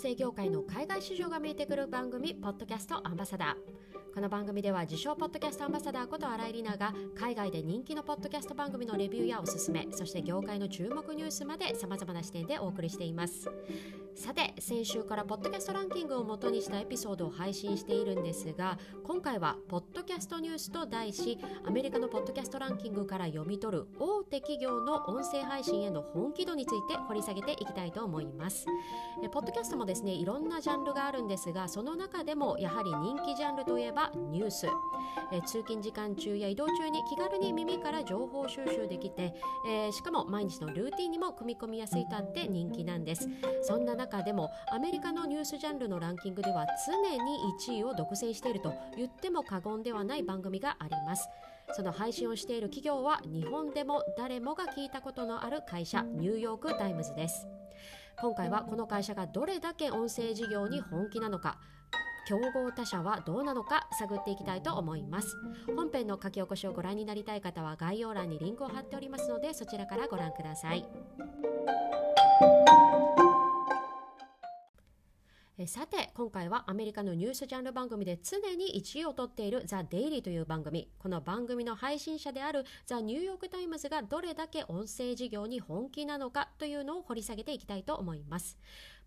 声業界の海外市場が見えてくる番組ポッドキャストアンバサダー。この番組では自称ポッドキャストアンバサダーこと新井里奈が海外で人気のポッドキャスト番組のレビューやおすすめそして業界の注目ニュースまでさまざまな視点でお送りしています。さて先週からポッドキャストランキングを元にしたエピソードを配信しているんですが今回はポッドキャストニュースと題しアメリカのポッドキャストランキングから読み取る大手企業の音声配信への本気度について掘り下げていきたいと思います。えポッドキャストもですねいろんなジャンルがあるんですがその中でもやはり人気ジャンルといえばニュース。え通勤時間中や移動中に気軽に耳から情報収集できて、えー、しかも毎日のルーティンにも組み込みやすいとあって人気なんです。そんな中でもアメリカのニュースジャンルのランキングでは常に1位を独占していると言っても過言ではない番組があります。その配信をしている企業は日本でも誰もが聞いたことのある会社ニューヨーク・タイムズです。今回はこの会社がどれだけ音声事業に本気なのか競合他社はどうなのか探っていきたいと思います。本編の書き起こしをご覧になりたい方は概要欄にリンクを貼っておりますのでそちらからご覧ください。さて今回はアメリカのニュースジャンル番組で常に1位を取っているザ・デイリーという番組。この番組の配信者であるザ・ニューヨーク・タイムズがどれだけ音声事業に本気なのかというのを掘り下げていきたいと思います。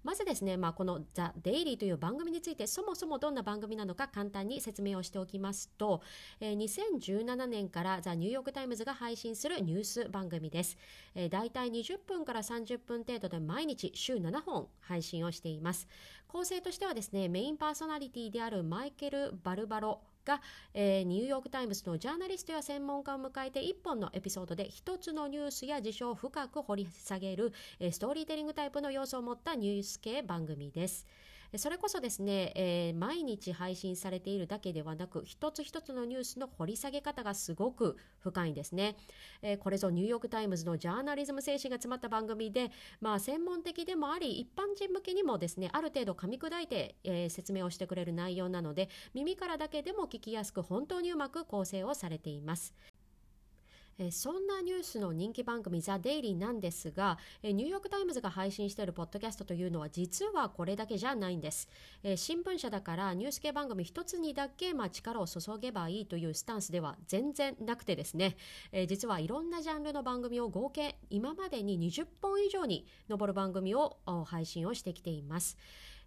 まずですね、まあ、このザ・デイリーという番組についてそもそもどんな番組なのか簡単に説明をしておきますと、えー、2017年からザ・ニューヨーク・タイムズが配信するニュース番組です、えー、大体20分から30分程度で毎日週7本配信をしています。構成としてはですねメインパーソナリティであるマイケル・バルバロが、えー、ニューヨーク・タイムズのジャーナリストや専門家を迎えて1本のエピソードで1つのニュースや事象を深く掘り下げる、えー、ストーリーテリングタイプの要素を持ったニュース系番組です。それこそですね、えー、毎日配信されているだけではなく一つ一つのニュースの掘り下げ方がすごく深いんですね、えー、これぞニューヨーク・タイムズのジャーナリズム精神が詰まった番組で、まあ、専門的でもあり一般人向けにもですねある程度噛み砕いて、えー、説明をしてくれる内容なので耳からだけでも聞きやすく本当にうまく構成をされています。そんなニュースの人気番組ザ・デイリーなんですが、ニューヨーク・タイムズが配信しているポッドキャストというのは実はこれだけじゃないんです。新聞社だからニュース系番組一つにだけ、力を注げばいいというスタンスでは全然なくてですね、実はいろんなジャンルの番組を合計今までに20本以上に上る番組を配信をしてきています。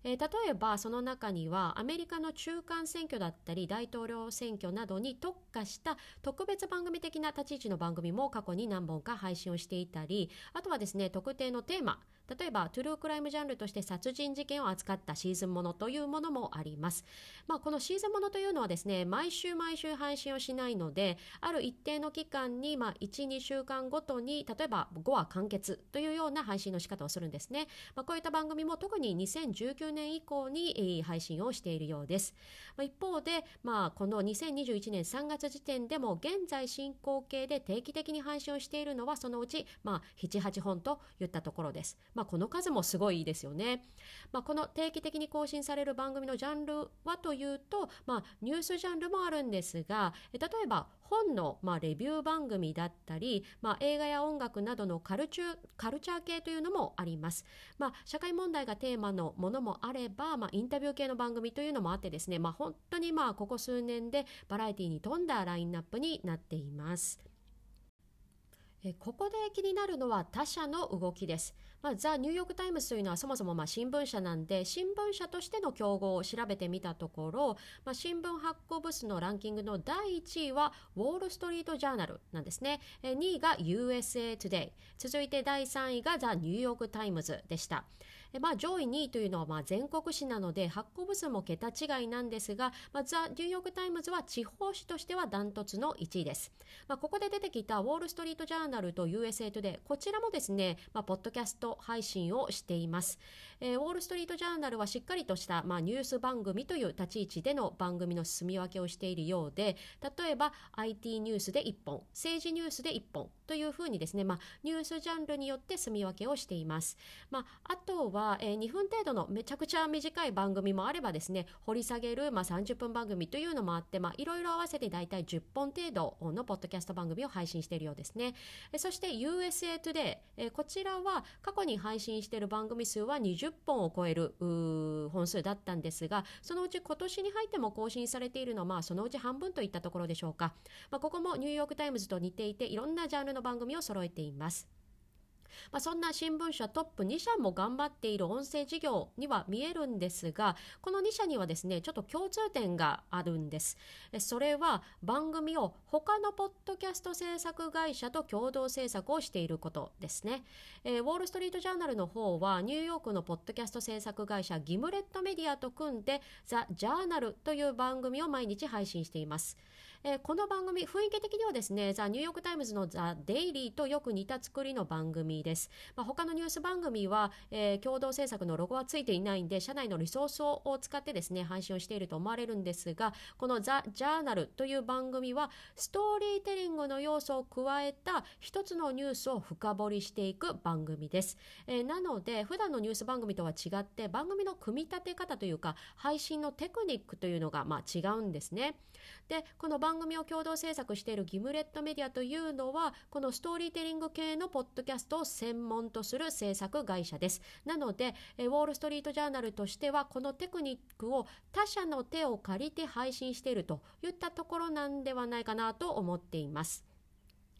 えー、例えばその中にはアメリカの中間選挙だったり大統領選挙などに特化した特別番組的な立ち位置の番組も過去に何本か配信をしていたりあとはですね特定のテーマ例えばトゥルークライムジャンルとして殺人事件を扱ったシーズンものというものもあります。まあ、このシーズンものというのはですね毎週毎週配信をしないのである一定の期間に、まあ、12週間ごとに例えば5話完結というような配信の仕方をするんですね。まあ、こういった番組も特に2019年以降に配信をしているようです。まあ、一方で、まあ、この2021年3月時点でも現在進行形で定期的に配信をしているのはそのうち、まあ、7、8本といったところです。まあ、この数もすごいですよね。まあ、この定期的に更新される番組のジャンルはというと、まあ、ニュースジャンルもあるんですが、例えば本の、まあ、レビュー番組だったり、まあ、映画や音楽などのカルチュカルチャー系というのもあります。まあ、社会問題がテーマのものもあれば、まあ、インタビュー系の番組というのもあってですね、まあ、本当にまあここ数年でバラエティに富んだラインナップになっています。ここで気になるのは他社の動きです。まあ、ザ・ニューヨーク・タイムズというのはそもそもま新聞社なんで新聞社としての競合を調べてみたところ、まあ、新聞発行部数のランキングの第1位はウォール・ストリート・ジャーナルなんですね。2位が USA Today 続いて第3位がザ・ニューヨーク・タイムズでした。でまあ、上位2位というのはまあ全国紙なので発行部数も桁違いなんですが、まあ、ザ・ニューヨーク・タイムズは地方紙としてはダントツの1位です。まあ、ここで出てきたウォール・ストリート・ジャーナルと USA トゥデイこちらもですね、まあ、ポッドキャスト配信をしています。えー、ウォール・ストリート・ジャーナルはしっかりとした、まあ、ニュース番組という立ち位置での番組の住み分けをしているようで例えば IT ニュースで1本政治ニュースで1本というふうにですね、まあ、ニュースジャンルによって住み分けをしています。まあ、あとはは、えー、2分程度のめちゃくちゃ短い番組もあればですね掘り下げる、まあ、30分番組というのもあっていろいろ合わせて大体10本程度のポッドキャスト番組を配信しているようですね、えー、そして USA Today、えー、こちらは過去に配信している番組数は20本を超える本数だったんですがそのうち今年に入っても更新されているのは、まあ、そのうち半分といったところでしょうか、まあ、ここもニューヨーク・タイムズと似ていていろんなジャンルの番組を揃えています。まあ、そんな新聞社トップ2社も頑張っている音声事業には見えるんですがこの2社にはですねちょっと共通点があるんです。それは番組を他のポッドキャスト制作会社と共同制作をしていることですね、えー、ウォール・ストリート・ジャーナルの方はニューヨークのポッドキャスト制作会社ギムレットメディアと組んでザ・ジャーナルという番組を毎日配信しています。えー、この番組雰囲気的にはですねザ・ニューヨーク・タイムズのザ・デイリーとよく似た作りの番組です、まあ、他のニュース番組は、えー、共同制作のロゴはついていないんで社内のリソースを使ってですね配信をしていると思われるんですがこのザ・ジャーナルという番組はストーリーテリングの要素を加えた一つのニュースを深掘りしていく番組です、えー、なので普段のニュース番組とは違って番組の組み立て方というか配信のテクニックというのがまあ違うんですね。でこの番組を共同制作しているギムレットメディアというのはこのストーリーテリング系のポッドキャストを専門とする制作会社です。なのでウォール・ストリート・ジャーナルとしてはこのテクニックを他社の手を借りて配信しているといったところなんではないかなと思っています。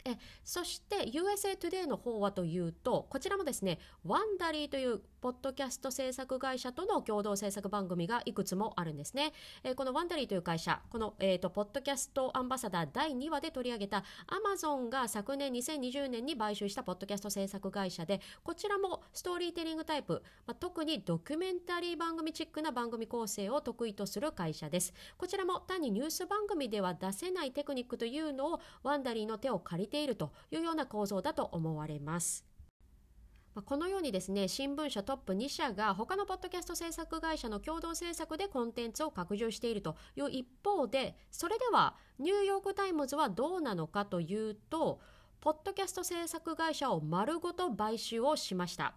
えそして USA Today の方はというとこちらもですねワンダリーというポッドキャスト制作会社との共同制作番組がいくつもあるんですね。え、このワンダリーという会社、この、えーと、ポッドキャストアンバサダー第2話で取り上げたアマゾンが昨年2020年に買収したポッドキャスト制作会社で、こちらもストーリーテリングタイプ、まあ、特にドキュメンタリー番組チックな番組構成を得意とする会社です。こちらも単にニュース番組では出せないテクニックというのをワンダリーの手を借り得ているというような構造だと思われます。このようにですね新聞社トップ2社が他のポッドキャスト制作会社の共同制作でコンテンツを拡充しているという一方でそれではニューヨーク・タイムズはどうなのかというとポッドキャスト制作会社を丸ごと買収をしました。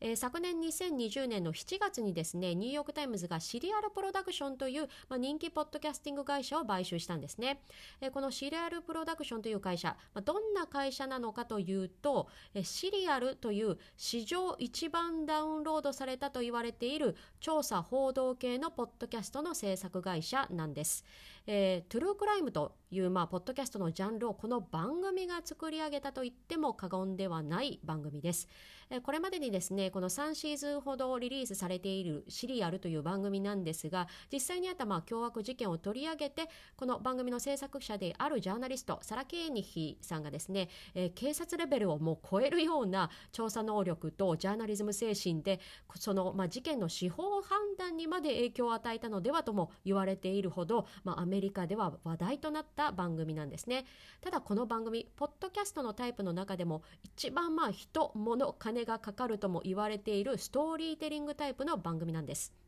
えー、昨年2020年の7月にですねニューヨーク・タイムズがシリアルプロダクションという、まあ、人気ポッドキャスティング会社を買収したんですね、えー、このシリアルプロダクションという会社、まあ、どんな会社なのかというと、えー、シリアルという史上一番ダウンロードされたと言われている調査報道系のポッドキャストの制作会社なんです、えー、 true crime という、まあ、ポッドキャストのジャンルをこの番組が作り上げたと言っても過言ではない番組です。えー、これまでにですね、この3シーズンほどリリースされているシリアルという番組なんですが、実際にあったまあ凶悪事件を取り上げて、この番組の制作者であるジャーナリスト、サラ・ケーニヒさんがですね、えー、警察レベルをもう超えるような調査能力とジャーナリズム精神で、その、まあ、事件の司法判断にまで影響を与えたのではとも言われているほど、まあ、アメメリカでは話題となった番組なんですね。ただこの番組、ポッドキャストのタイプの中でも一番まあ人、物、金がかかるとも言われているストーリーテリングタイプの番組なんです。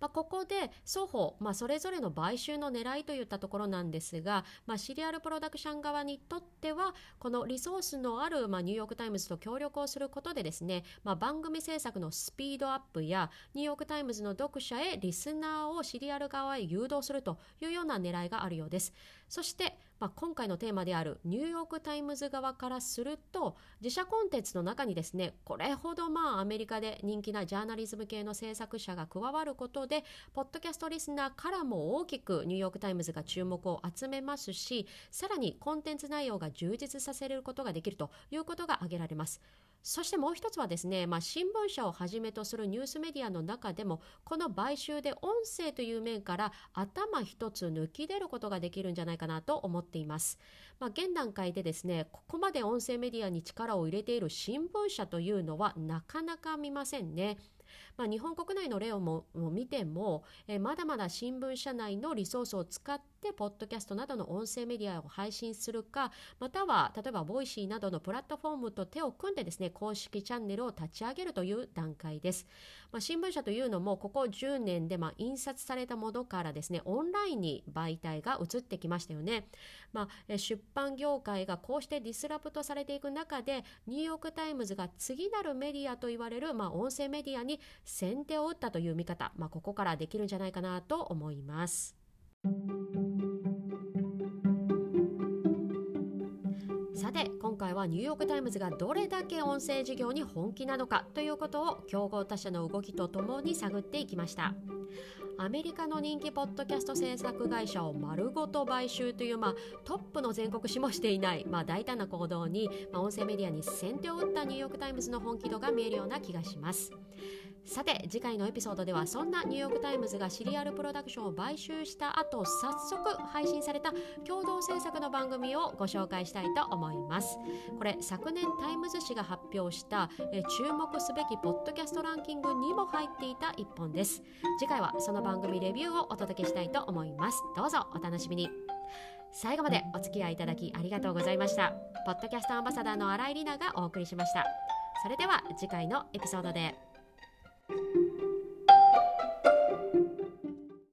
まあ、ここで双方、まあ、それぞれの買収の狙いといったところなんですが、まあ、シリアルプロダクション側にとってはこのリソースのある、まあ、ニューヨーク・タイムズと協力をすることでですね、まあ、番組制作のスピードアップやニューヨーク・タイムズの読者へリスナーをシリアル側へ誘導するというような狙いがあるようです。そして、まあ、今回のテーマであるニューヨーク・タイムズ側からすると自社コンテンツの中にですねこれほどまあアメリカで人気なジャーナリズム系の制作者が加わることでポッドキャストリスナーからも大きくニューヨーク・タイムズが注目を集めますしさらにコンテンツ内容が充実させることができるということが挙げられます。そしてもう一つはですね、まあ、新聞社をはじめとするニュースメディアの中でもこの買収で音声という面から頭一つ抜き出ることができるんじゃないかなと思っています。まあ、現段階でですねここまで音声メディアに力を入れている新聞社というのはなかなか見ませんね。まあ、日本国内の例をも見ても、えまだまだ新聞社内のリソースを使ってポッドキャストなどの音声メディアを配信するかまたは例えばボイシーなどのプラットフォームと手を組んでですね公式チャンネルを立ち上げるという段階です、まあ、新聞社というのもここ10年でまあ印刷されたものからですねオンラインに媒体が移ってきましたよね、まあ、出版業界がこうして disrupt されていく中でニューヨーク・タイムズが次なるメディアと言われる、まあ、音声メディアに先手を打ったという見方、まあ、ここからできるんじゃないかなと思います。さて今回はニューヨーク・タイムズがどれだけ音声事業に本気なのかということを競合他社の動きとともに探っていきましたアメリカの人気ポッドキャスト制作会社を丸ごと買収という、まあ、トップの全国紙もしていない、まあ、大胆な行動に、まあ、音声メディアに先手を打ったニューヨーク・タイムズの本気度が見えるような気がします。さて次回のエピソードではそんなニューヨーク・タイムズがシリアルプロダクションを買収した後早速配信された共同制作の番組をご紹介したいと思います。これ昨年タイムズ紙が発表したえ注目すべきポッドキャストランキングにも入っていた一本です。次回はその番番組レビューをお届けしたいと思います。どうぞお楽しみに。最後までお付き合いいただきありがとうございました。ポッドキャストアンバサダーの新井里奈がお送りしました。それでは次回のエピソードで。thank you